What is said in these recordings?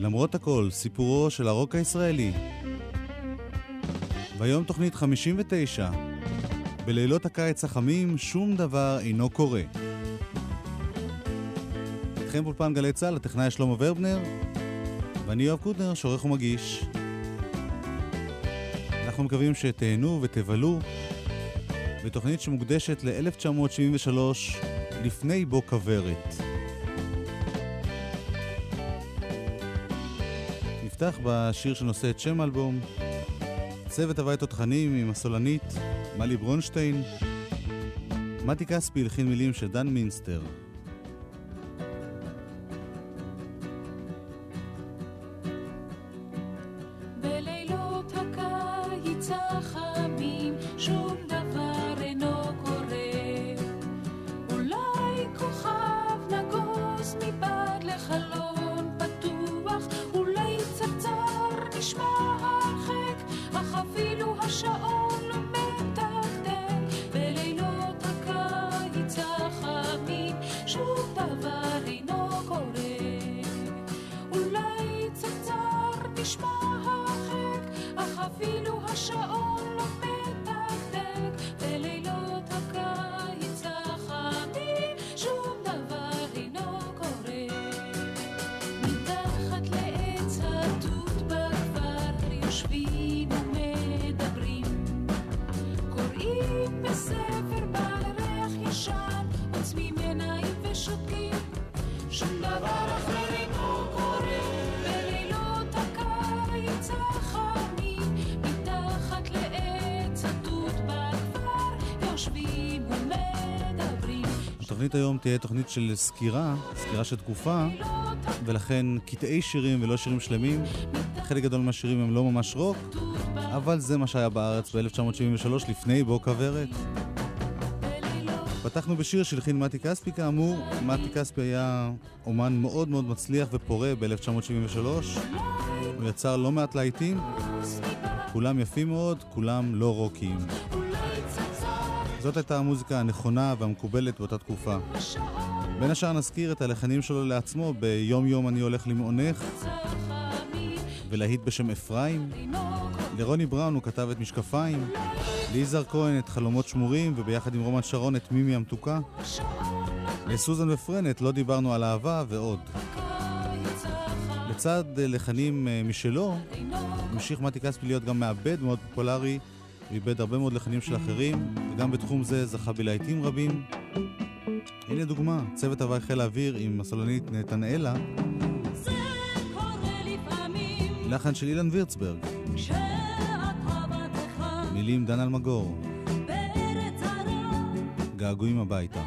למרות הכל, סיפורו של הרוק הישראלי. והיום תוכנית 59. בלילות הקיץ החמים שום דבר אינו קורה. איתכם באולפן גלי צה"ל, הטכנאי שלמה ורבנר, ואני יואב קוטנר, שעורך ומגיש. אנחנו מקווים שתהנו ותבלו בתוכנית שמוקדשת ל-1973, לפני בו כוורת. נפתח בשיר שנושא את שם האלבום, צוות הוואי תותחנים עם הסולנית מלי ברונשטיין. מתי כספי הלחין מילים של דן מינסטר. התוכנית היום תהיה תוכנית של סקירה, סקירה של תקופה, ולכן קטעי שירים ולא שירים שלמים. חלק גדול מהשירים הם לא ממש רוק, אבל זה מה שהיה בארץ ב-1973 לפני בוא כוורת. פתחנו בשיר שהלחין מתי כספי כאמור. מתי כספי היה אומן מאוד מאוד מצליח ופורה ב-1973. הוא יצר לא מעט להיטים, כולם יפים מאוד, כולם לא רוקים. זאת הייתה המוזיקה הנכונה והמקובלת באותה תקופה. בין השאר נזכיר את הלחנים שלו לעצמו ביום יום אני הולך למעונך ולהיט בשם אפרים. לרוני בראון הוא כתב את משקפיים, ליזהר כהן את חלומות שמורים וביחד עם רומן שרון את מימי המתוקה. לסוזן ופרנט לא דיברנו על אהבה ועוד. לצד לחנים אה, משלו, המשיך מתי כספי להיות גם מעבד מאוד פופולרי איבד הרבה מאוד לחנים של אחרים, וגם בתחום זה זכה בלהיטים רבים. הנה דוגמה, צוות הוואי חיל האוויר עם הסולנית נתנאלה. לחן של אילן וירצברג. מילים דן אלמגור. געגועים הביתה.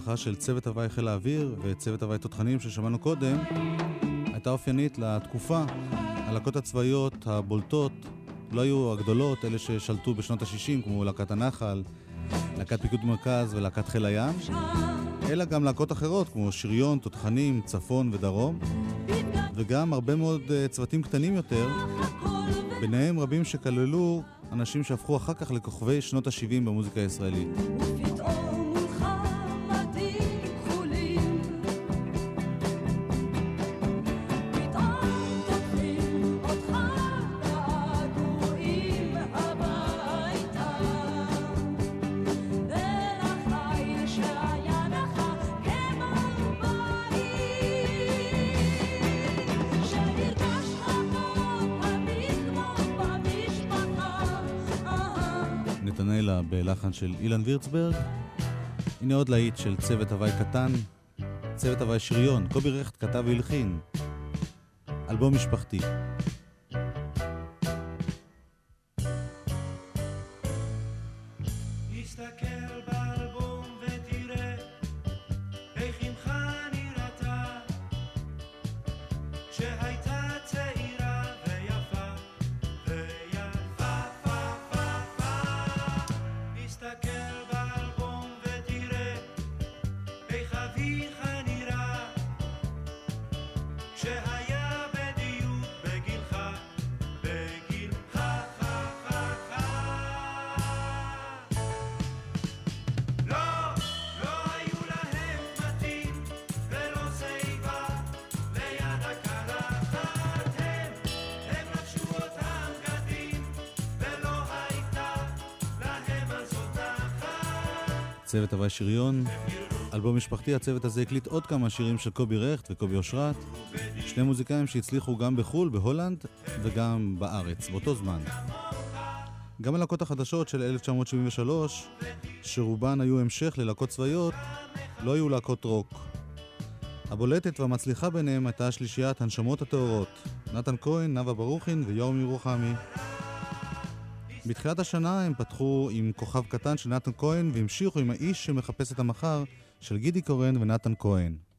ההצלחה של צוות הוואי חיל האוויר וצוות הוואי תותחנים ששמענו קודם הייתה אופיינית לתקופה. הלהקות הצבאיות הבולטות לא היו הגדולות, אלה ששלטו בשנות ה-60, כמו להקת הנחל, להקת פיקוד מרכז ולהקת חיל הים, אלא גם להקות אחרות, כמו שריון, תותחנים, צפון ודרום, וגם הרבה מאוד uh, צוותים קטנים יותר, ביניהם רבים שכללו אנשים שהפכו אחר כך לכוכבי שנות ה-70 במוזיקה הישראלית. בלחן של אילן וירצברג. הנה עוד להיט של צוות הוואי קטן, צוות הוואי שריון, קובי רכט כתב והלחין. אלבום משפחתי. צוות הווי שריון, אלבום משפחתי, הצוות הזה הקליט עוד כמה שירים של קובי רכט וקובי אושרת, שני מוזיקאים שהצליחו גם בחו"ל, בהולנד, וגם בארץ, באותו זמן. גם הלהקות החדשות של 1973, שרובן היו המשך ללהקות צבאיות, לא היו להקות רוק. הבולטת והמצליחה ביניהם הייתה שלישיית הנשמות הטהורות, נתן כהן, נאוה ברוכין ויורם ירוחמי. בתחילת השנה הם פתחו עם כוכב קטן של נתן כהן והמשיכו עם האיש שמחפש את המחר של גידי קורן ונתן כהן.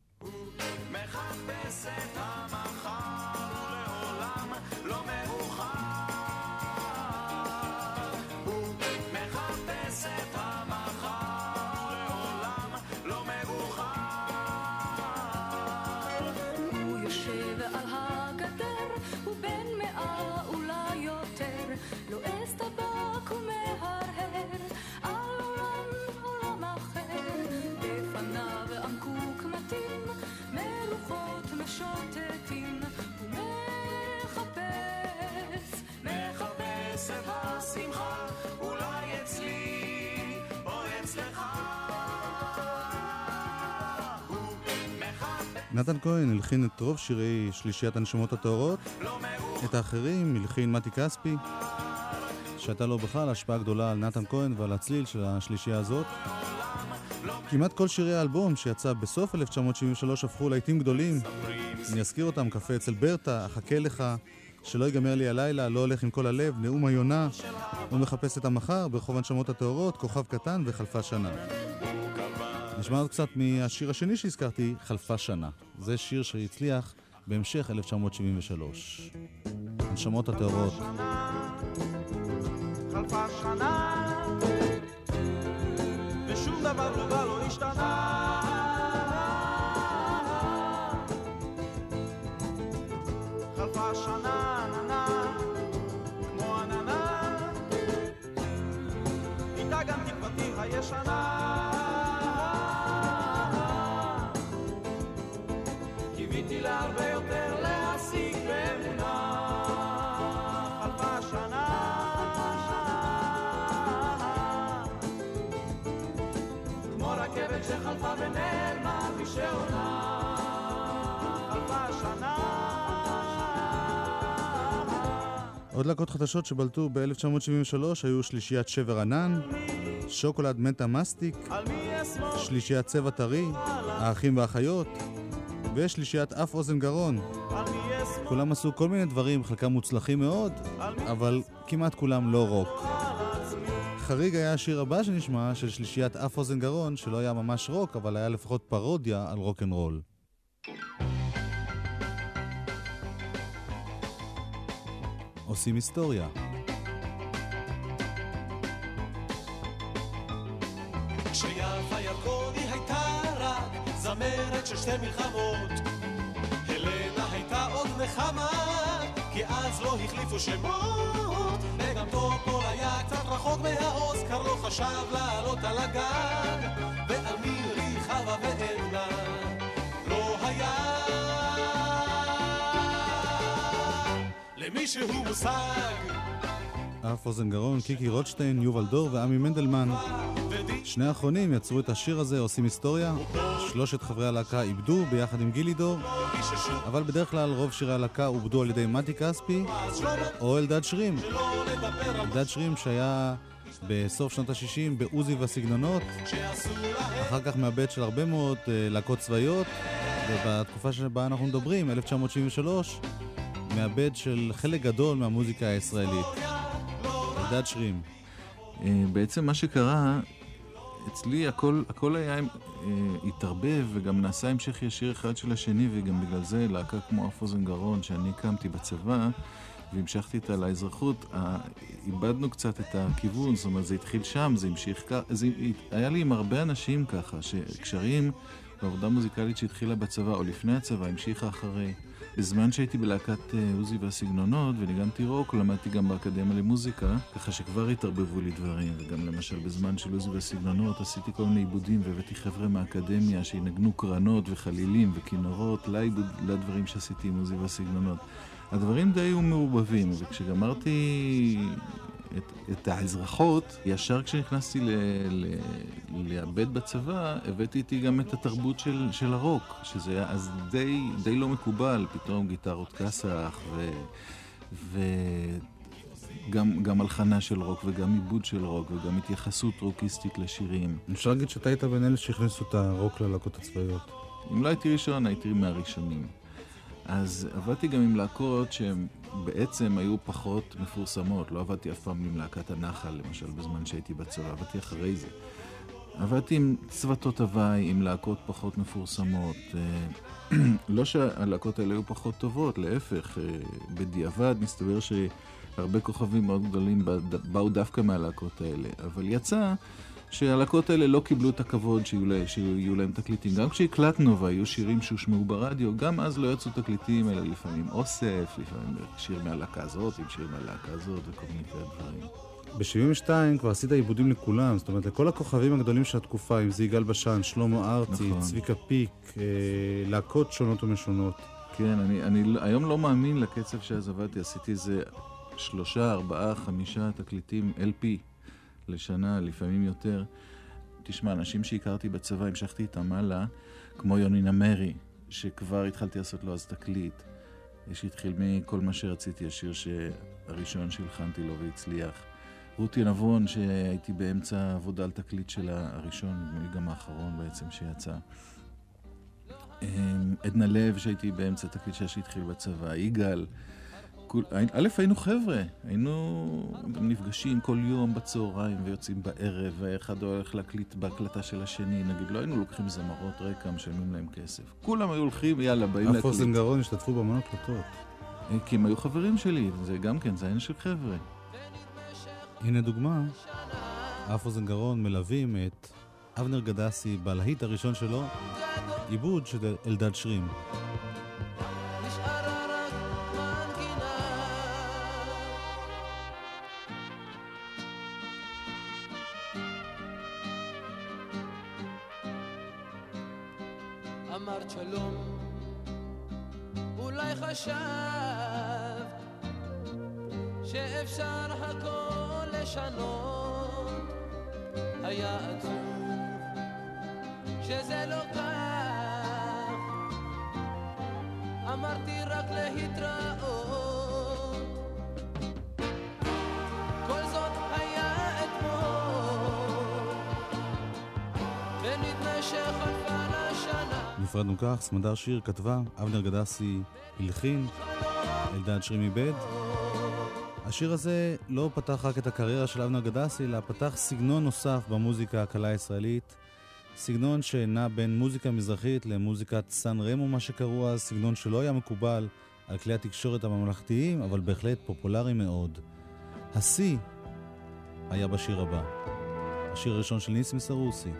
נתן כהן הלחין את רוב שירי שלישיית הנשמות הטהורות, את האחרים הלחין מתי כספי, שהייתה לו בכלל השפעה גדולה על נתן כהן ועל הצליל של השלישייה הזאת. כמעט כל שירי האלבום שיצא בסוף 1973 הפכו להיטים גדולים. אני אזכיר אותם, קפה אצל ברטה, אחכה לך, שלא ייגמר לי הלילה, לא הולך עם כל הלב, נאום היונה, הוא מחפש את המחר, ברחוב הנשמות הטהורות, כוכב קטן וחלפה שנה. נשמע עוד קצת מהשיר השני שהזכרתי, חלפה שנה. זה שיר שהצליח בהמשך 1973. הנשמות הטהורות. חלפה שנה ושום דבר לא, לא השתנה עוד להקות חדשות שבלטו ב-1973 היו שלישיית שבר ענן, שוקולד מנטה מסטיק, שלישיית צבע טרי, האחים והאחיות, ושלישיית אף אוזן גרון. כולם עשו כל מיני דברים, חלקם מוצלחים מאוד, אבל כמעט כולם לא רוק. חריג היה השיר הבא שנשמע, של שלישיית אף אוזן גרון, שלא היה ממש רוק, אבל היה לפחות פרודיה על רוק אנד רול. עושים היסטוריה. כשיפה ירקוני הייתה רק זמרת של שתי מלחמות הלנה הייתה עוד נחמה כי אז לא החליפו שמות וגם טופול היה קצת רחוק מהאוסקר לא חשב לעלות על הגג ועל מירי חווה ועדנה לא היה למישהו מושג אף אוזן גרון, קיקי רוטשטיין, יובל דור ועמי מנדלמן. שני האחרונים יצרו את השיר הזה, עושים היסטוריה. שלושת חברי הלהקה איבדו ביחד עם גילי דור, אבל בדרך כלל רוב שירי הלהקה עובדו על ידי מתי כספי או אלדד שרים. אלדד שרים שהיה בסוף שנות ה-60 בעוזי והסגנונות, אחר כך מאבד של הרבה מאוד uh, להקות צבאיות, ובתקופה שבה אנחנו מדברים, 1973, מאבד של חלק גדול מהמוזיקה הישראלית. אלדד שרים. אה, בעצם מה שקרה, אצלי הכל, הכל היה, אה, התערבב וגם נעשה המשך ישיר אחד של השני וגם בגלל זה להקה כמו אף אוזן גרון שאני הקמתי בצבא והמשכתי איתה לאזרחות, איבדנו קצת את הכיוון, זאת אומרת זה התחיל שם, זה המשיך ככה, היה לי עם הרבה אנשים ככה, שקשרים בעבודה מוזיקלית שהתחילה בצבא או לפני הצבא, המשיכה אחרי. בזמן שהייתי בלהקת אה, עוזי והסגנונות וניגנתי רוק, למדתי גם באקדמיה למוזיקה, ככה שכבר התערבבו לי דברים, וגם למשל בזמן של עוזי והסגנונות עשיתי כל מיני עיבודים והבאתי חבר'ה מהאקדמיה שינגנו קרנות וחלילים וכינורות לדברים שעשיתי עם עוזי והסגנונות. הדברים די היו מעורבבים, וכשגמרתי את, את האזרחות, ישר כשנכנסתי לאבד בצבא, הבאתי איתי גם את התרבות של, של הרוק, שזה היה אז די, די לא מקובל, פתאום גיטרות כסח ו... ו... גם, גם הלחנה של רוק וגם עיבוד של רוק וגם התייחסות רוקיסטית לשירים. אפשר להגיד שאתה היית בין אלה שהכניסו את הרוק ללהקות הצבאיות. אם לא הייתי ראשון, הייתי מהראשונים. אז עבדתי גם עם להקות שהן בעצם היו פחות מפורסמות. לא עבדתי אף פעם עם להקת הנחל, למשל, בזמן שהייתי בצבא, עבדתי אחרי זה. עבדתי עם צוותות הוואי, עם להקות פחות מפורסמות. אה, לא שהלהקות האלה היו פחות טובות, להפך, אה, בדיעבד מסתבר שהרבה כוכבים מאוד גדולים באו דווקא מהלהקות האלה. אבל יצא שהלהקות האלה לא קיבלו את הכבוד שיהיו, לה, שיהיו להם תקליטים. גם כשהקלטנו והיו שירים שהושמעו ברדיו, גם אז לא יצאו תקליטים, אלא לפעמים אוסף, לפעמים שיר מהלהקה הזאת עם שיר מהלהקה הזאת וכל מיני כאלה דברים. ב-72 כבר עשית עיבודים לכולם, זאת אומרת, לכל הכוכבים הגדולים של התקופה, אם זה יגאל בשן, שלמה ארצי, נכון. צביקה פיק, אה, להקות שונות ומשונות. כן, אני, אני היום לא מאמין לקצב שאז עבדתי, עשיתי איזה שלושה, ארבעה, חמישה תקליטים LP. לשנה, לפעמים יותר. תשמע, אנשים שהכרתי בצבא, המשכתי איתם הלאה, כמו יוני נמרי, שכבר התחלתי לעשות לו אז תקליט, שהתחיל מכל מה שרציתי, השיר הראשון שהלחנתי לו והצליח. רותי נבון, שהייתי באמצע עבודה על תקליט שלה, הראשון, גם האחרון בעצם שיצא. אמ, עדנה לב, שהייתי באמצע תקליט שלה שהתחיל בצבא, יגאל. א', היינו חבר'ה, היינו גם נפגשים כל יום בצהריים ויוצאים בערב, ואחד הולך להקליט בהקלטה של השני, נגיד, לא היינו לוקחים זמרות רקע, משלמים להם כסף. כולם היו הולכים, יאללה, באים להקליט. אף אוזן גרון השתתפו במון הקלטות. אה, כי הם היו חברים שלי, זה גם כן, זה עניין של חבר'ה. הנה דוגמה, אף אוזן גרון מלווים את אבנר גדסי בלהיט הראשון שלו, עיבוד של אלדד שרים. אמרת שלום, אולי חשבת שאפשר הכל לשנות, היה עצוב שזה לא כך, אמרתי רק להתראות. נפרדנו כך, סמדר שיר כתבה, אבנר גדסי הלחין, אלדד שרים איבד. השיר הזה לא פתח רק את הקריירה של אבנר גדסי, אלא פתח סגנון נוסף במוזיקה הקלה הישראלית. סגנון שנע בין מוזיקה מזרחית למוזיקת סן רמו, מה שקראו אז, סגנון שלא היה מקובל על כלי התקשורת הממלכתיים, אבל בהחלט פופולרי מאוד. השיא היה בשיר הבא. השיר הראשון של ניסים סרוסי.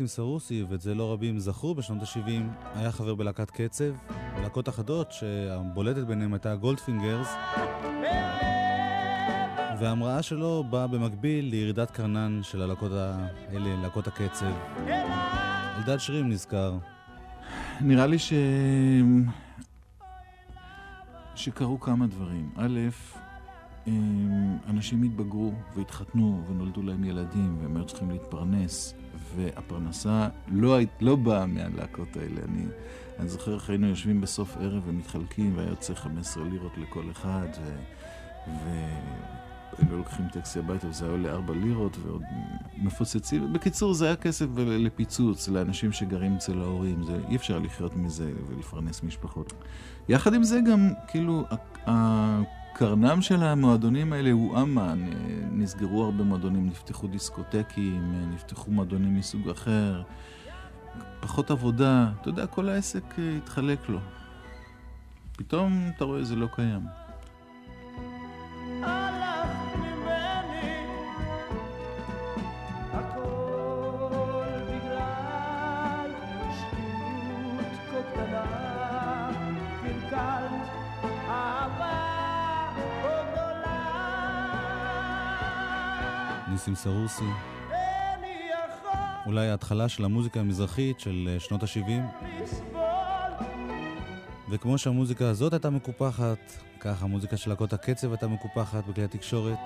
ניסים סרוסי, ואת זה לא רבים זכרו בשנות ה-70, היה חבר בלהקת קצב. להקות אחדות שהבולטת ביניהם הייתה גולדפינגרס וההמראה שלו באה במקביל לירידת קרנן של הלהקות האלה, להקות הקצב. אלדד שרים נזכר. נראה לי ש... שקרו כמה דברים. א', אנשים התבגרו והתחתנו ונולדו להם ילדים והם היו צריכים להתפרנס והפרנסה לא, לא באה מהלהקות האלה. אני, אני זוכר איך היינו יושבים בסוף ערב ומתחלקים והיה יוצא 15 לירות לכל אחד ו... ו... היינו לוקחים טקסי הביתה וזה היה עולה 4 לירות ועוד מפוצצים. בקיצור, זה היה כסף לפיצוץ לאנשים שגרים אצל ההורים. זה, אי אפשר לחיות מזה ולפרנס משפחות. יחד עם זה גם, כאילו, הקרנם של המועדונים האלה הוא אמן. נסגרו הרבה מועדונים, נפתחו דיסקוטקים, נפתחו מועדונים מסוג אחר. פחות עבודה, אתה יודע, כל העסק התחלק לו. פתאום אתה רואה זה לא קיים. ניסים סרוסי. אולי ההתחלה של המוזיקה המזרחית של אה, שנות ה-70. וכמו שהמוזיקה הזאת הייתה מקופחת, כך המוזיקה של להקות הקצב הייתה מקופחת בכלי התקשורת.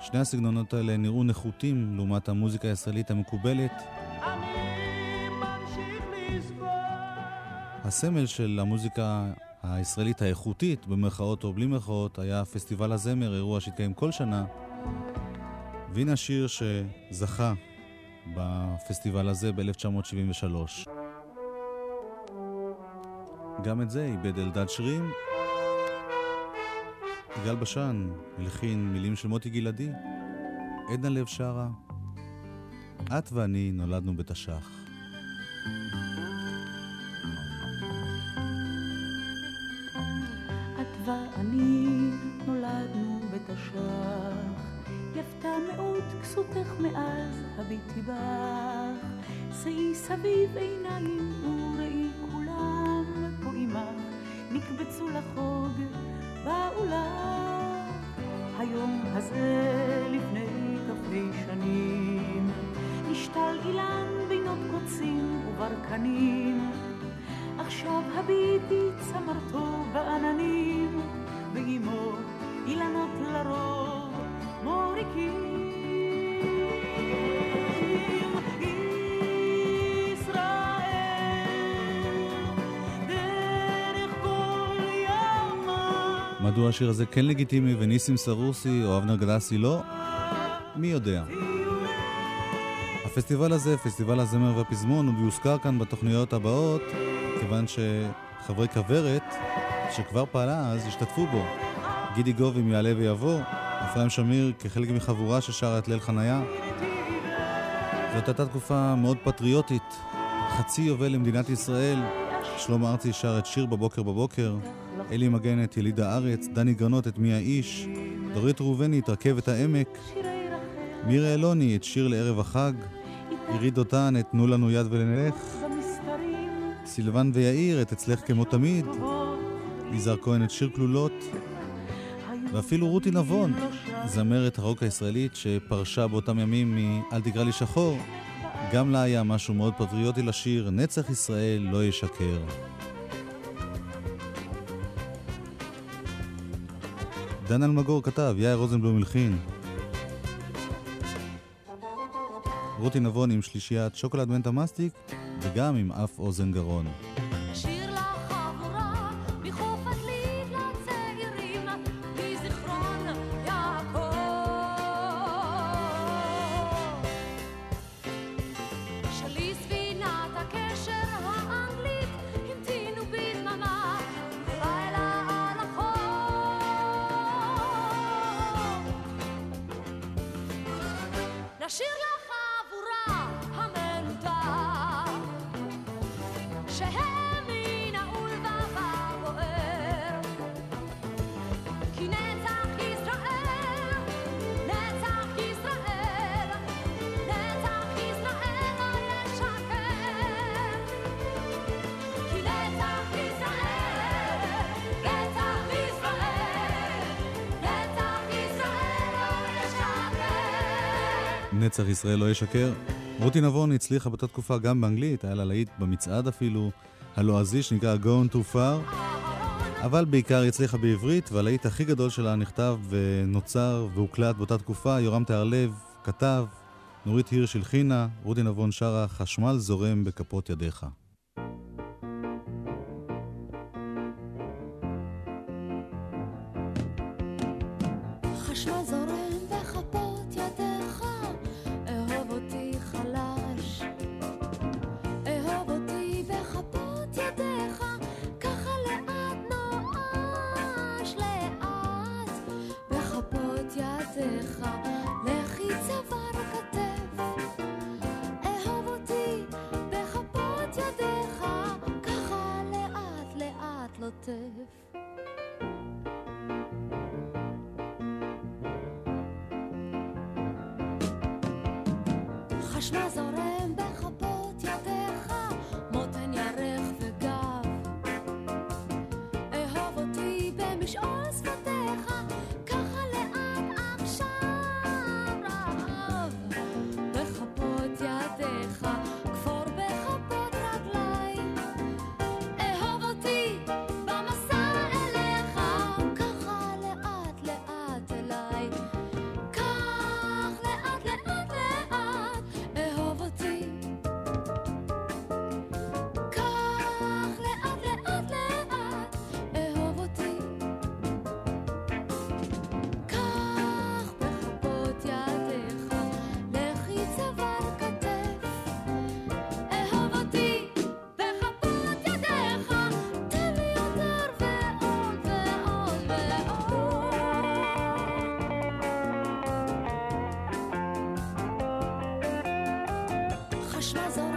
שני הסגנונות האלה נראו נחותים לעומת המוזיקה הישראלית המקובלת. הסמל של המוזיקה הישראלית האיכותית, במרכאות או בלי מרכאות, היה פסטיבל הזמר, אירוע שהתקיים כל שנה. והנה השיר שזכה בפסטיבל הזה ב-1973. גם את זה איבד אלדד שרים. יגאל בשן הלחין מילים של מוטי גלעדי. עדנה לב שרה, את ואני נולדנו בתש"ח. ואני נולדנו בתש"ח, יפתה מאוד כסותך מאז הביטי בך, שאי סביב עיניים וראי כולם פה עמך, נקבצו לחוג באולם. היום הזה לפני כ"ה שנים, נשתל אילן בינות קוצים וברקנים, עכשיו הביטי צמרתו בעננים, ועמו אילנות לרוב מוריקים. מדוע השיר הזה כן לגיטימי וניסים סרוסי או אבנר גלסי לא? מי יודע. הפסטיבל הזה, פסטיבל הזמר והפזמון, הוא יוזכר כאן בתוכניות הבאות, כיוון שחברי כוורת, שכבר פעלה אז, השתתפו בו. גידי גובים יעלה ויבוא, אפרים שמיר כחלק מחבורה ששרה את ליל חניה. זאת הייתה תקופה מאוד פטריוטית, חצי יובל למדינת ישראל. שלמה ארצי שר את שיר בבוקר בבוקר, אלי מגן את יליד הארץ, דני גרנות את מי האיש, דורית ראובני את רכבת העמק, מירה אלוני את שיר לערב החג, עירית דותן את תנו לנו יד ולנלך, סילבן ויאיר את אצלך כמו תמיד, יזהר כהן את שיר כלולות, ואפילו רותי נבון, זמרת הרוק הישראלית שפרשה באותם ימים מ"אל תקרא לי שחור", גם לה היה משהו מאוד פטריוטי לשיר "נצח ישראל לא ישקר". דן אלמגור כתב, יאיר רוזנבלום הלחין. רותי נבון עם שלישיית שוקולד מנטה מסטיק וגם עם אף אוזן גרון. ישראל לא ישקר. רותי נבון הצליחה באותה תקופה גם באנגלית, היה לה להיט במצעד אפילו, הלועזי שנקרא Gone Too Far, אבל בעיקר הצליחה בעברית, והלהיט הכי גדול שלה נכתב ונוצר והוקלט באותה תקופה, יורם תהרלב כתב, נורית הירש הלחינה, רותי נבון שרה, חשמל זורם בכפות ידיך. חשמל זורם בכפות ידיך, מותן ירך וגב. אהוב אותי במשעול manchmal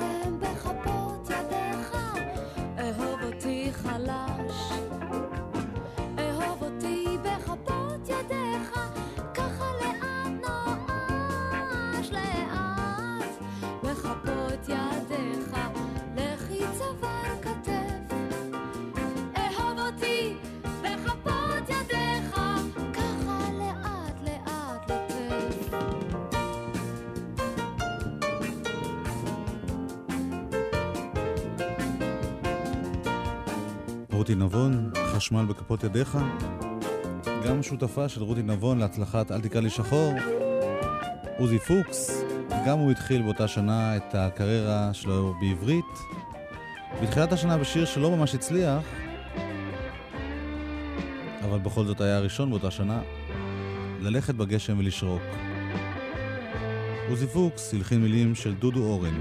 רותי נבון, חשמל בכפות ידיך. גם שותפה של רותי נבון להצלחת אל תקרא לי שחור, עוזי פוקס, גם הוא התחיל באותה שנה את הקריירה שלו בעברית. בתחילת השנה בשיר שלא ממש הצליח, אבל בכל זאת היה הראשון באותה שנה, ללכת בגשם ולשרוק. עוזי פוקס הלחין מילים של דודו אורן.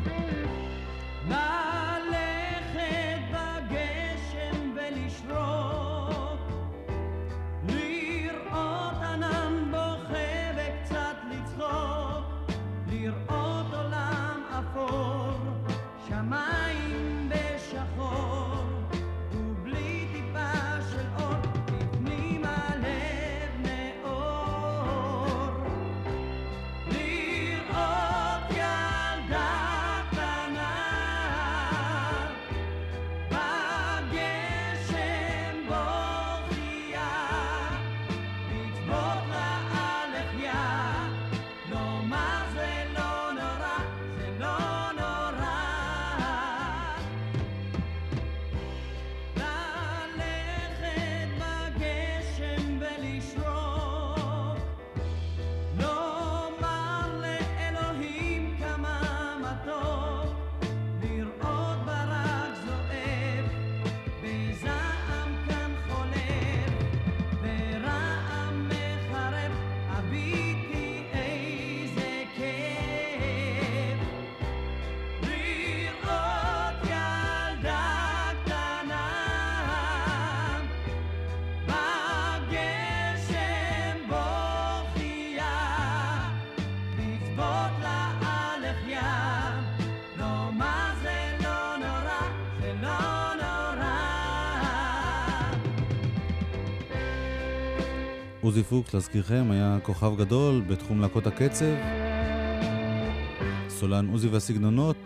עוזי פוקס, להזכירכם, היה כוכב גדול בתחום להקות הקצב, סולן עוזי והסגנונות,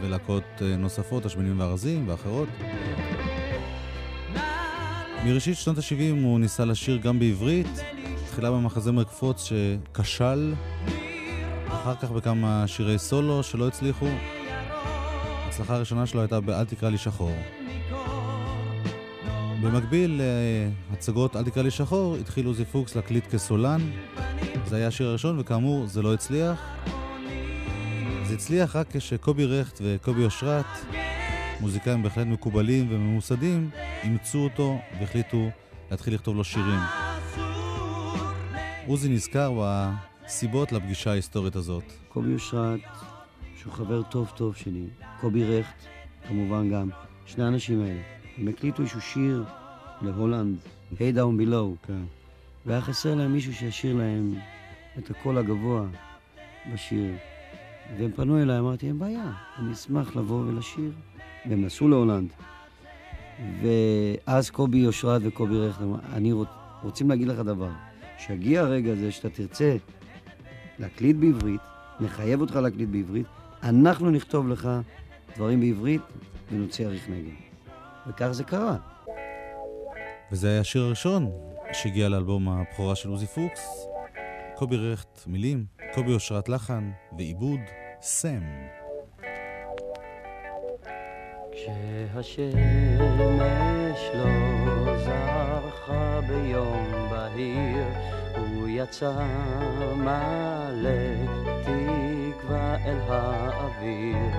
ולהקות אה, נוספות, השמנים והרזים ואחרות. מראשית שנות ה-70 הוא ניסה לשיר גם בעברית, תחילה במחזמר קפוץ שכשל, אחר כך בכמה שירי סולו שלא הצליחו. ההצלחה הראשונה שלו הייתה ב"אל תקרא לי שחור". במקביל להצגות "אל תקרא לי שחור" התחיל עוזי פוקס להקליט כסולן. זה היה השיר הראשון, וכאמור, זה לא הצליח. זה הצליח רק כשקובי רכט וקובי אושרת, מוזיקאים בהחלט מקובלים וממוסדים, אימצו אותו והחליטו להתחיל לכתוב לו שירים. עוזי נזכר בסיבות לפגישה ההיסטורית הזאת. קובי אושרת, שהוא חבר טוב טוב שלי, קובי רכט, כמובן גם, שני האנשים האלה. הם הקליטו איזשהו שיר להולנד, Hey Down Below. כן. והיה חסר להם מישהו שישיר להם את הקול הגבוה בשיר. והם פנו אליי, אמרתי, אין בעיה, אני אשמח לבוא ולשיר. והם נסעו להולנד. ואז קובי אושרת וקובי רכט, אני רוצ, רוצים להגיד לך דבר, שיגיע הרגע הזה שאתה תרצה להקליט בעברית, נחייב אותך להקליט בעברית, אנחנו נכתוב לך דברים בעברית ונוציא אריך נגן. וכך זה קרה. וזה היה השיר הראשון שהגיע לאלבום הבכורה של עוזי פוקס. קובי רכט מילים, קובי אושרת לחן ועיבוד סם. כשהשמש לא זרחה ביום בהיר, הוא יצא מלא תקווה אל האוויר.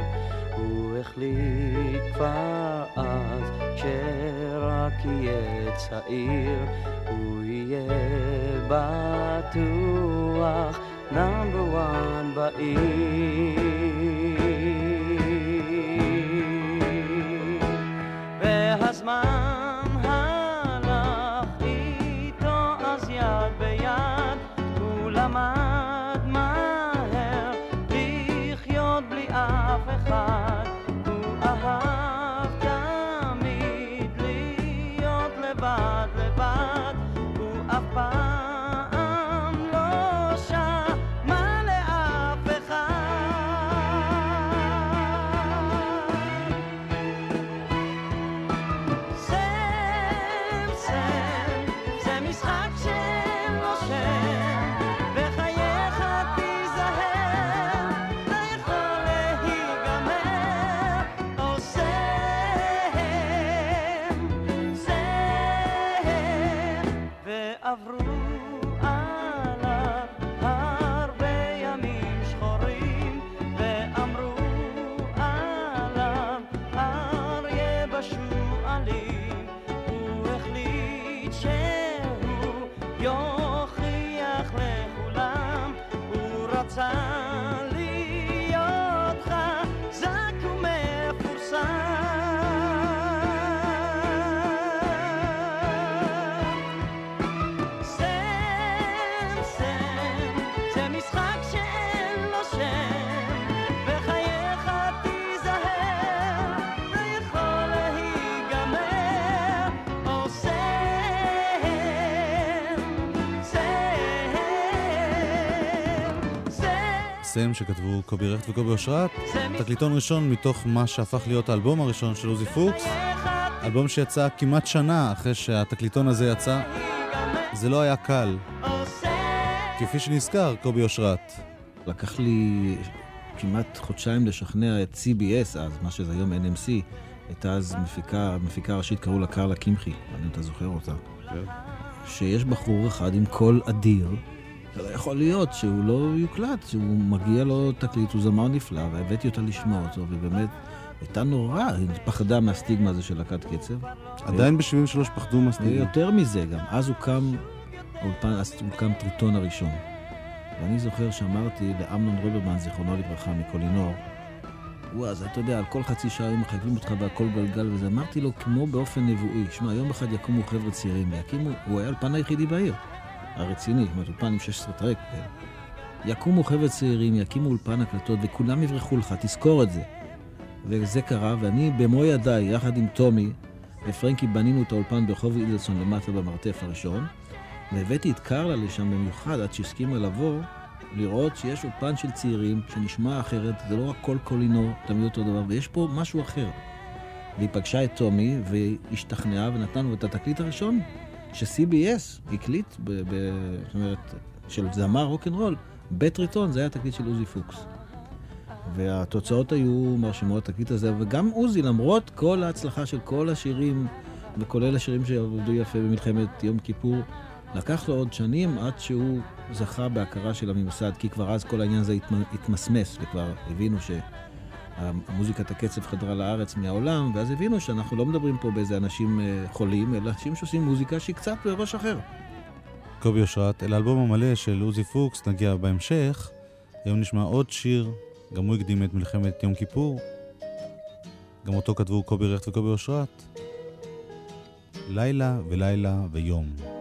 הוא החליט כבר אז, כשרק יהיה צעיר, הוא יהיה בטוח נאמבר וואן בעיר. סם שכתבו קובי רכט וקובי אושרת, תקליטון ראשון מתוך מה שהפך להיות האלבום הראשון של עוזי פוקס, אלבום שיצא כמעט שנה אחרי שהתקליטון הזה יצא. זה לא היה קל. כפי שנזכר, קובי אושרת. לקח לי כמעט חודשיים לשכנע את CBS אז, מה שזה היום NMC, הייתה אז מפיקה, מפיקה ראשית, קראו לה קרלה קמחי, אני לא אתה זוכר אותה. כן. שיש בחור אחד עם קול אדיר, לא יכול להיות שהוא לא יוקלט, שהוא מגיע לו תקליט, הוא זמר נפלא, והבאתי אותה לשמוע אותו, ובאמת הייתה נורא, היא פחדה מהסטיגמה הזה של להקת קצב. עדיין ב-73 פחדו מהסטיגמה. יותר מזה גם, אז הוקם, אולפן, אז הוקם טריטון הראשון. ואני זוכר שאמרתי לאמנון רוברמן, זיכרונו לברכה, מקולינור, הוא אז, אתה יודע, על כל חצי שעה היו מחייבים אותך והכל גלגל וזה. אמרתי לו, כמו באופן נבואי, שמע, יום אחד יקומו חבר'ה צעירים ויקימו, הוא היה האולפן היחידי בעיר. הרציני, זאת אומרת אולפן עם 16 טרק, יקומו חבר'ה צעירים, יקימו אולפן הקלטות וכולם יברחו לך, תזכור את זה. וזה קרה, ואני במו ידיי, יחד עם טומי ופרנקי, בנינו את האולפן ברחוב אידלסון למטה במרתף הראשון, והבאתי את קרלה לשם במיוחד עד שהסכימה לבוא, לראות שיש אולפן של צעירים שנשמע אחרת, זה לא רק כל קולינור, תמיד אותו דבר, ויש פה משהו אחר. והיא פגשה את טומי והשתכנעה ונתנו את התקליט הראשון ש-CBS הקליט, ב- ב- זאת אומרת, של זמר רוקנרול, בטריטון זה היה תקליט של עוזי פוקס. והתוצאות היו מרשימות, התקליט הזה, וגם עוזי, למרות כל ההצלחה של כל השירים, וכולל השירים שעבדו יפה במלחמת יום כיפור, לקח לו עוד שנים עד שהוא זכה בהכרה של הממסד, כי כבר אז כל העניין הזה התמסמס, וכבר הבינו שהמוזיקת הקצב חדרה לארץ מהעולם, ואז הבינו שאנחנו לא מדברים פה באיזה אנשים אה, חולים, אלא אנשים שעושים מוזיקה שהיא קצת בראש אחר. קובי אושרת, אל האלבום המלא של עוזי פוקס נגיע בהמשך. היום נשמע עוד שיר, גם הוא הקדים את מלחמת יום כיפור. גם אותו כתבו קובי רכט וקובי אושרת. לילה ולילה ויום.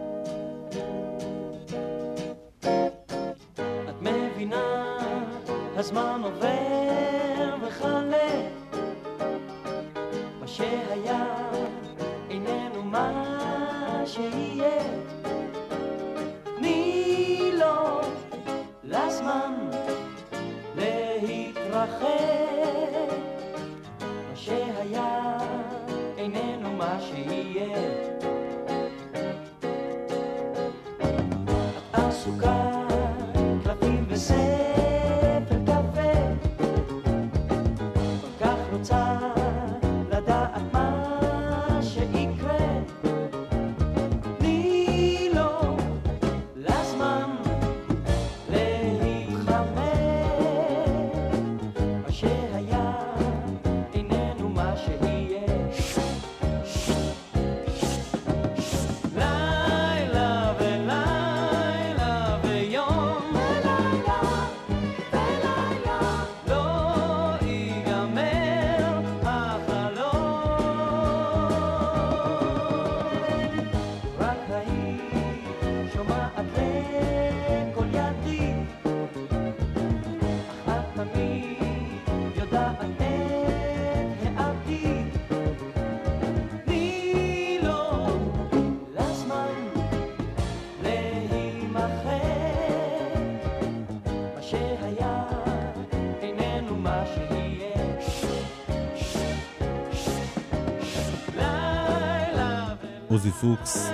פוקס,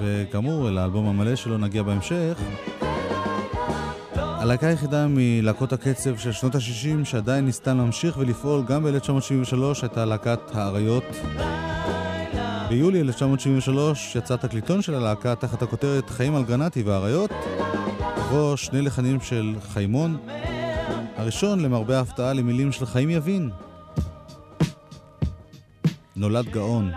וכאמור, אל האלבום המלא שלו נגיע בהמשך. הלהקה היחידה מלהקות הקצב של שנות ה-60 שעדיין ניסתה להמשיך ולפעול גם ב-1973 הייתה להקת האריות. ביולי 1973 יצא תקליטון של הלהקה תחת הכותרת חיים על גרנטי והאריות, ובו שני לחנים של חיימון. הראשון, למרבה ההפתעה, למילים של חיים יבין. נולד גאון.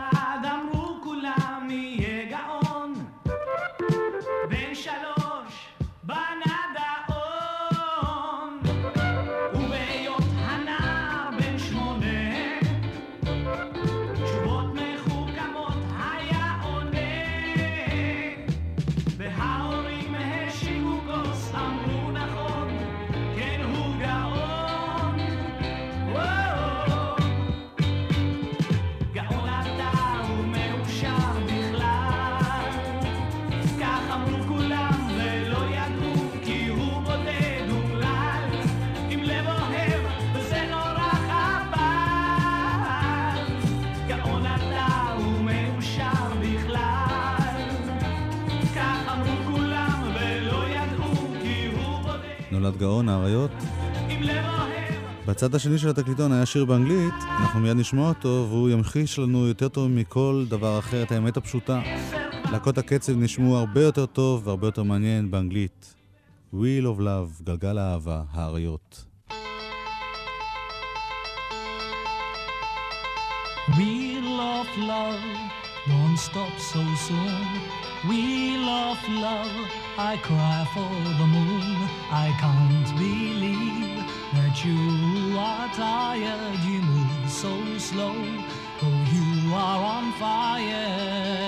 בצד השני של התקליטון היה שיר באנגלית, אנחנו מיד נשמע אותו, והוא ימחיש לנו יותר טוב מכל דבר אחר את האמת הפשוטה. להקות הקצב נשמעו הרבה יותר טוב והרבה יותר מעניין באנגלית. Wheel of Love, גלגל האהבה, האריות. Wheel of love, don't stop so soon. Wheel of love, I cry for the moon. I can't believe that you are tired. You move so slow, oh, you are on fire.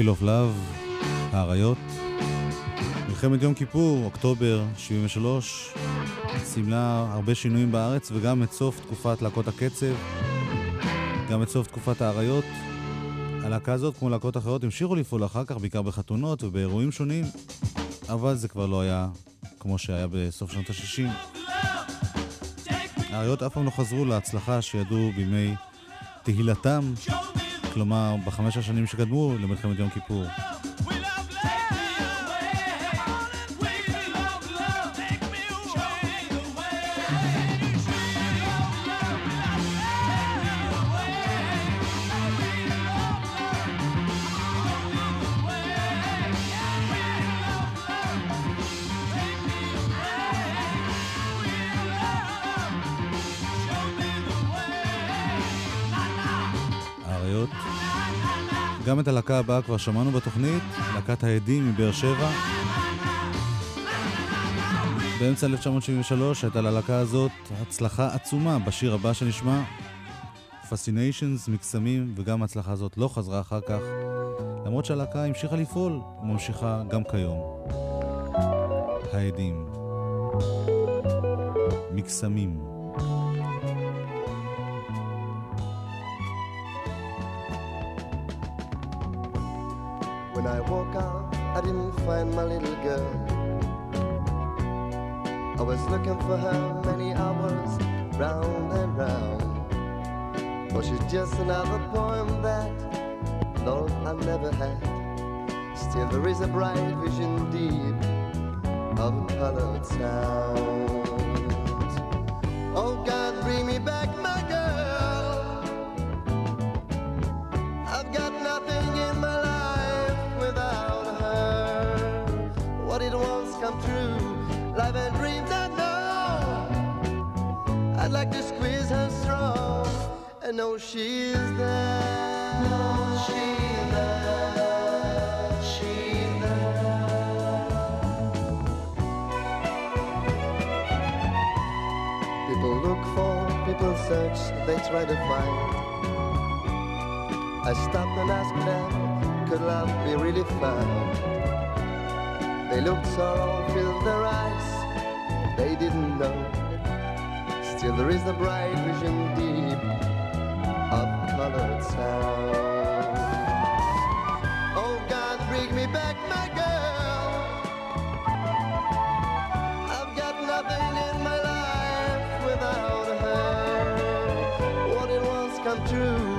Wheel of Love, האריות. מלחמת יום כיפור, אוקטובר 73, סימלה הרבה שינויים בארץ וגם את סוף תקופת להקות הקצב, גם את סוף תקופת האריות. הלהקה הזאת, כמו להקות אחרות, המשיכו לפעול אחר כך, בעיקר בחתונות ובאירועים שונים, אבל זה כבר לא היה כמו שהיה בסוף שנות ה-60. האריות אף פעם לא חזרו להצלחה שידעו בימי תהילתם, כלומר בחמש השנים שקדמו למלחמת יום כיפור. גם את הלהקה הבאה כבר שמענו בתוכנית, להקת העדים מבאר שבע. באמצע 1973 הייתה ללהקה הזאת הצלחה עצומה בשיר הבא שנשמע, Fascinations, מקסמים, וגם ההצלחה הזאת לא חזרה אחר כך, למרות שהלהקה המשיכה לפעול וממשיכה גם כיום. העדים. מקסמים. When I woke up, I didn't find my little girl. I was looking for her many hours, round and round. But she's just another poem that, though I never had, still there is a bright vision deep of a colored sound. Oh God, come true, life and dreams I know. I'd like to squeeze her strong and know she's there. There. She's there. People look for, people search, they try to find. I stopped and asked them, could love be really found? They looked sorrow filled their eyes, they didn't know. Still there is the bright vision deep of colored sound. Oh God, bring me back my girl. I've got nothing in my life without her. What it wants come true,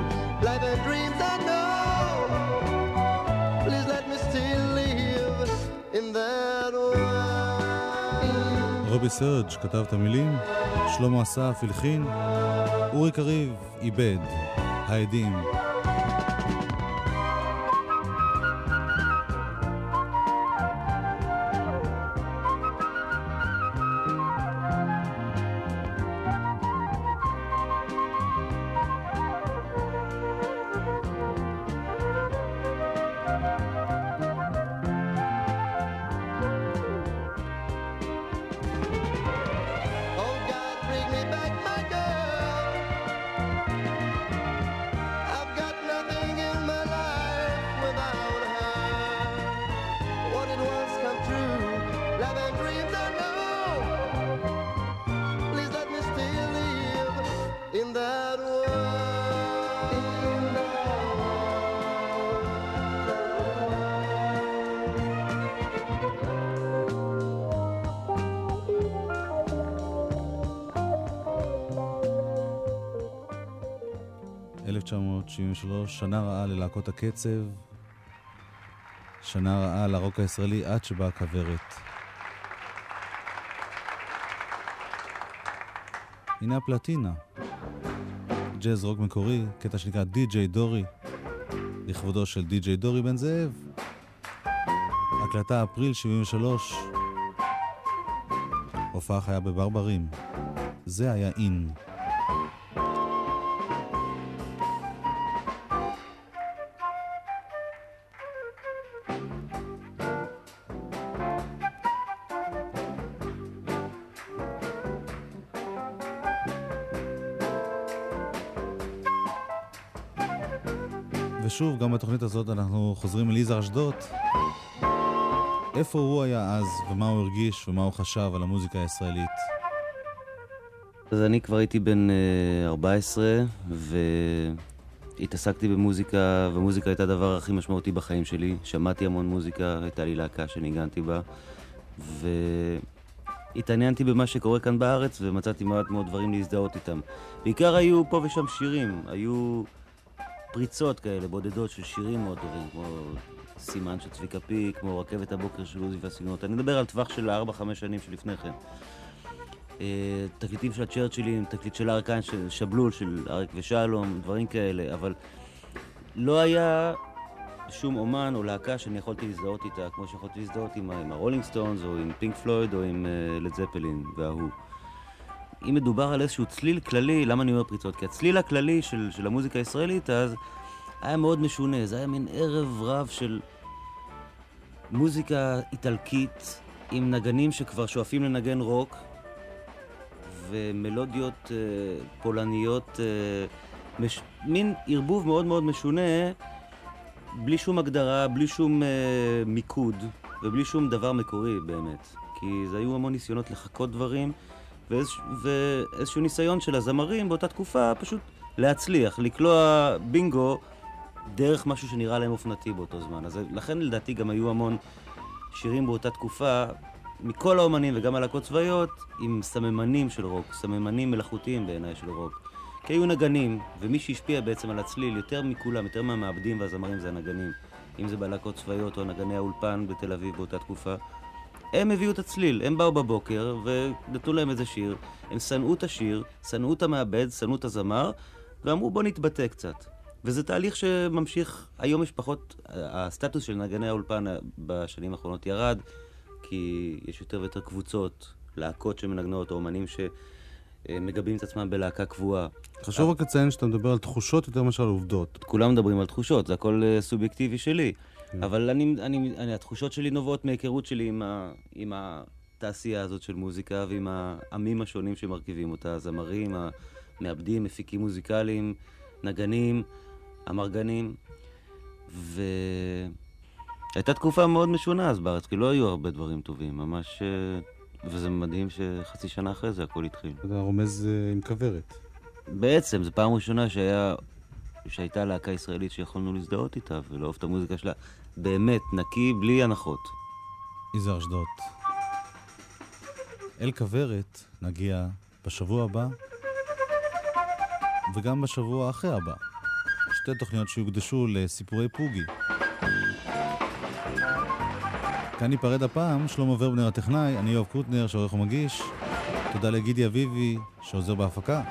רובי סרג' כתב את המילים, שלמה אסף הלחין, אורי קריב איבד, העדים. שנה רעה ללהקות הקצב, שנה רעה לרוק הישראלי עד שבאה הכוורת. הנה הפלטינה, ג'אז רוק מקורי, קטע שנקרא די.ג'יי דורי, לכבודו של די.ג'יי דורי בן זאב. הקלטה אפריל 73, הופעה חיה בברברים. זה היה אין. ושוב, גם בתוכנית הזאת אנחנו חוזרים אל יזהר אשדוד. איפה הוא היה אז, ומה הוא הרגיש, ומה הוא חשב על המוזיקה הישראלית. אז אני כבר הייתי בן 14, והתעסקתי במוזיקה, ומוזיקה הייתה הדבר הכי משמעותי בחיים שלי. שמעתי המון מוזיקה, הייתה לי להקה שניגנתי בה, והתעניינתי במה שקורה כאן בארץ, ומצאתי מעט מאוד דברים להזדהות איתם. בעיקר היו פה ושם שירים, היו פריצות כאלה, בודדות של שירים מאוד טובים, כמו סימן של צביקה פיק, כמו רכבת הבוקר של עוזי והסגנונות. אני מדבר על טווח של 4-5 שנים שלפני כן. תקליטים של הצ'רצ'ילים, תקליט של אריק של שבלול, של אריק ושלום, דברים כאלה, אבל לא היה שום אומן או להקה שאני יכולתי להזדהות איתה, כמו שיכולתי להזדהות עם, עם הרולינג סטונס, או עם פינק פלויד, או עם אה, לד זפלין וההוא. אם מדובר על איזשהו צליל כללי, למה אני אומר פריצות? כי הצליל הכללי של, של המוזיקה הישראלית אז היה מאוד משונה, זה היה מין ערב רב של מוזיקה איטלקית עם נגנים שכבר שואפים לנגן רוק, ומלודיות uh, פולניות, uh, מש... מין ערבוב מאוד מאוד משונה, בלי שום הגדרה, בלי שום uh, מיקוד, ובלי שום דבר מקורי באמת. כי זה היו המון ניסיונות לחקות דברים, ואיז... ואיזשהו ניסיון של הזמרים באותה תקופה פשוט להצליח, לקלוע בינגו דרך משהו שנראה להם אופנתי באותו זמן. אז לכן לדעתי גם היו המון שירים באותה תקופה, מכל האומנים וגם הלהקות צבאיות, עם סממנים של רוק, סממנים מלאכותיים בעיניי של רוק. כי היו נגנים, ומי שהשפיע בעצם על הצליל יותר מכולם, יותר מהמעבדים והזמרים זה הנגנים. אם זה בלהקות צבאיות או נגני האולפן בתל אביב באותה תקופה. הם הביאו את הצליל, הם באו בבוקר ונתנו להם איזה שיר, הם שנאו את השיר, שנאו את המעבד, שנאו את הזמר, ואמרו בוא נתבטא קצת. וזה תהליך שממשיך, היום יש פחות, הסטטוס של נגני האולפן בשנים האחרונות ירד, כי יש יותר ויותר קבוצות, להקות שמנגנות, או אומנים שמגבים את עצמם בלהקה קבועה. חשוב רק לציין שאתה מדבר על תחושות יותר מאשר על עובדות. כולם מדברים על תחושות, זה הכל אה, סובייקטיבי שלי. כן. אבל אני, אני, אני, התחושות שלי נובעות מהיכרות שלי עם, ה, עם התעשייה הזאת של מוזיקה ועם העמים השונים שמרכיבים אותה, הזמרים, המעבדים, מפיקים מוזיקליים, נגנים, אמרגנים. ו... הייתה תקופה מאוד משונה אז בארץ, כי לא היו הרבה דברים טובים, ממש... אה, וזה מדהים שחצי שנה אחרי זה הכל התחיל. אתה רומז uh, עם כוורת. בעצם, זו פעם ראשונה שהיה, שהייתה להקה ישראלית שיכולנו להזדהות איתה ולאהוב את המוזיקה שלה. באמת, נקי, בלי הנחות. יזהר אשדוד. אל כוורת נגיע בשבוע הבא, וגם בשבוע אחרי הבא. שתי תוכניות שיוקדשו לסיפורי פוגי. כאן ניפרד הפעם, שלמה ורבנר הטכנאי, אני יואב קוטנר שעורך ומגיש. תודה לגידי אביבי שעוזר בהפקה.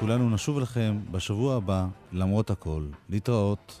כולנו נשוב אליכם בשבוע הבא, למרות הכל. להתראות.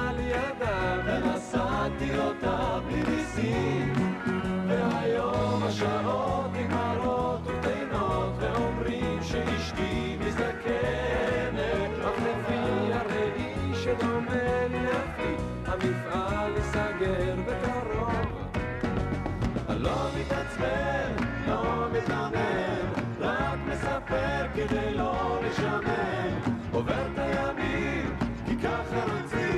ונשאתי אותה בלי ניסים והיום השעות נגמרות וטעינות ואומרים שאשתי מזדקנת. אך לפי הראי שדומה לי אחי המפעל ייסגר בקרוב. לא מתעצבן, לא מתלונן רק מספר כדי לא לשמן עובר את הימים, כי ככה רוצים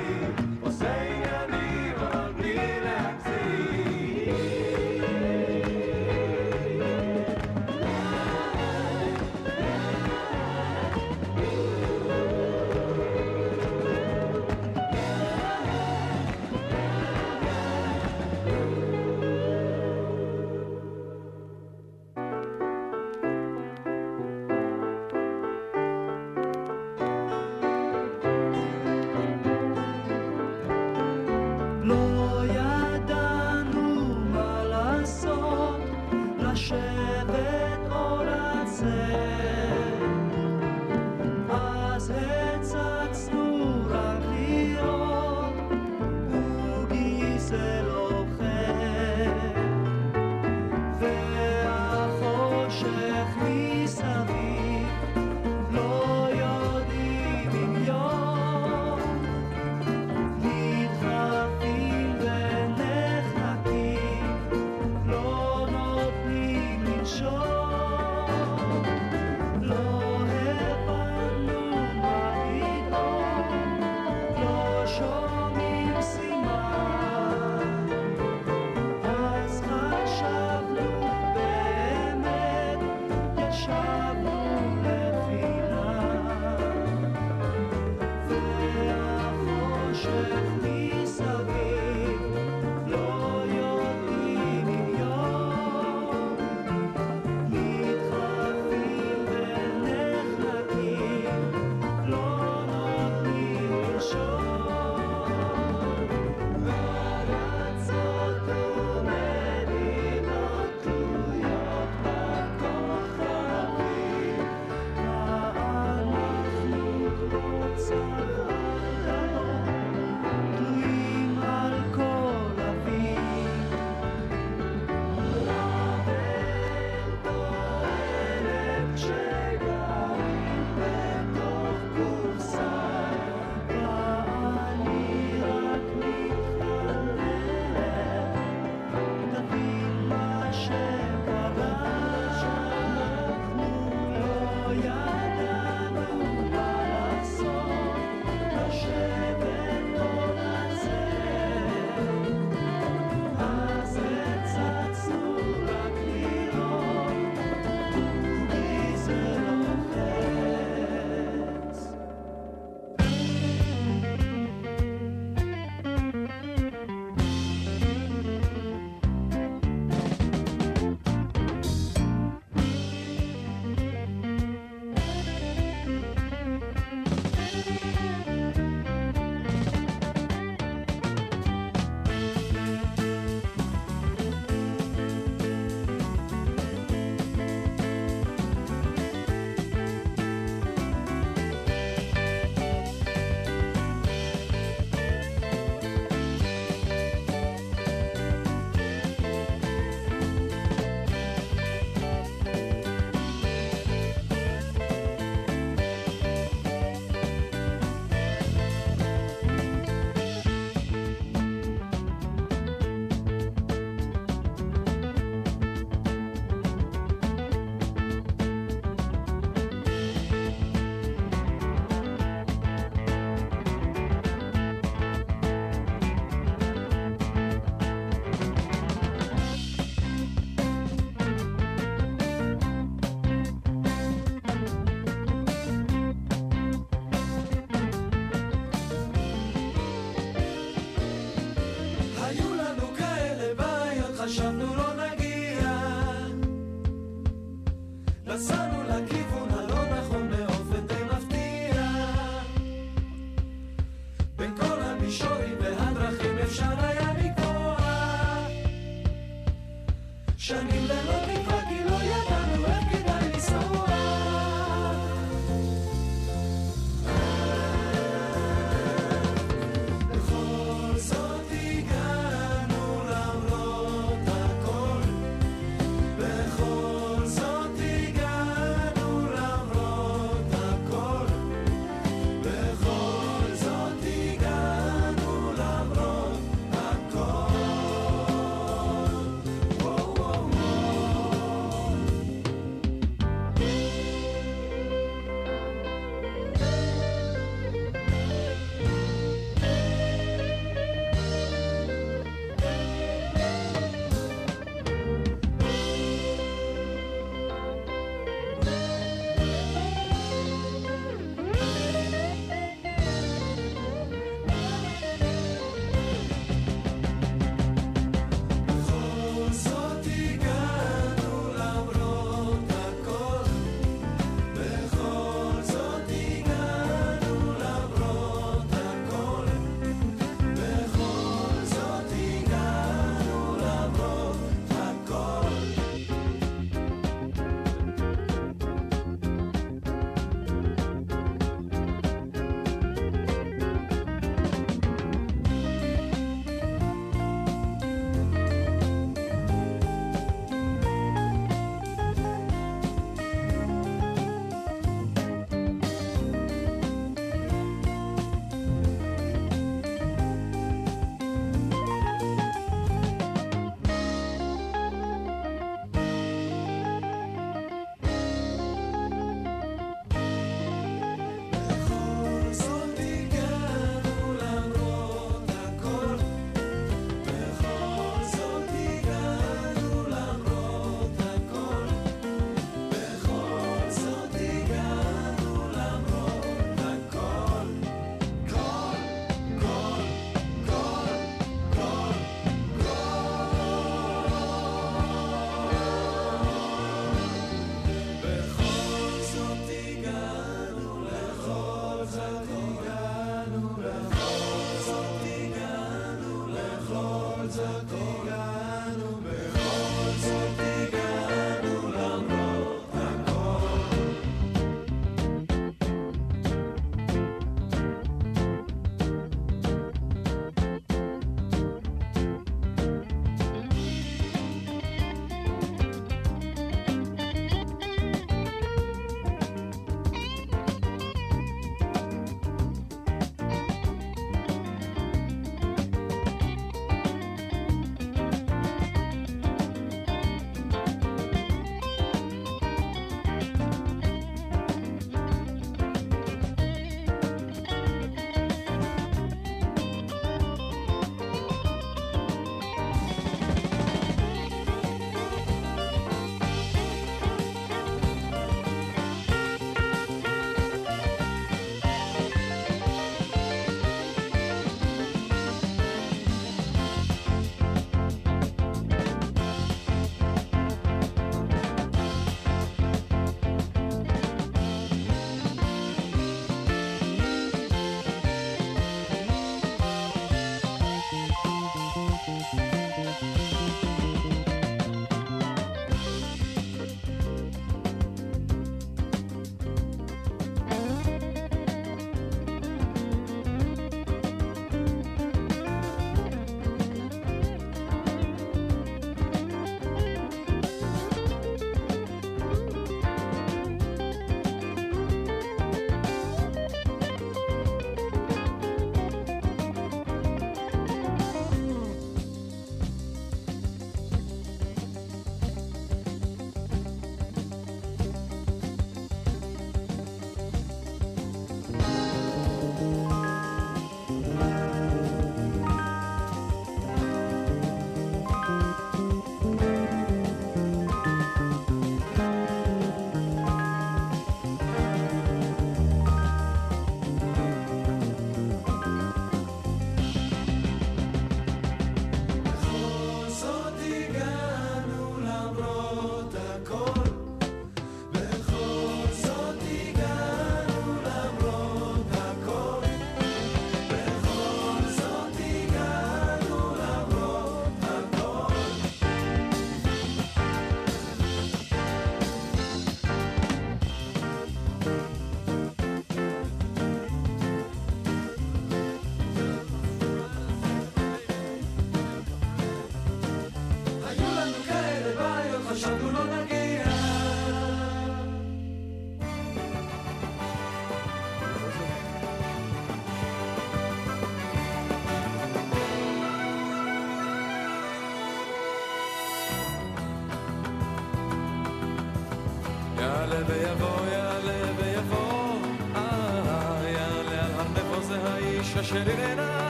האיש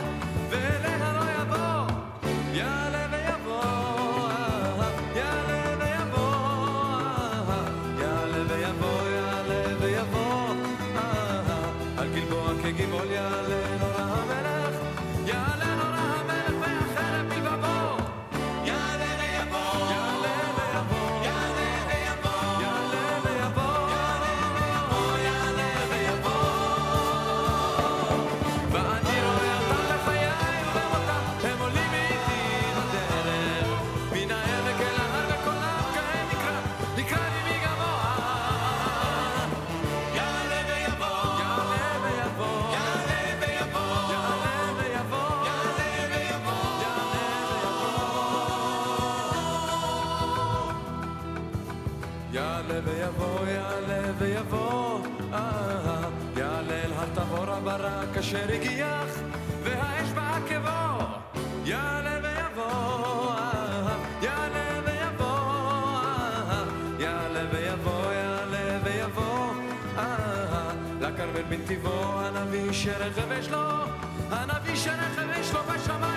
שרכב יש לו, הנביא שרכב יש לו בשמיים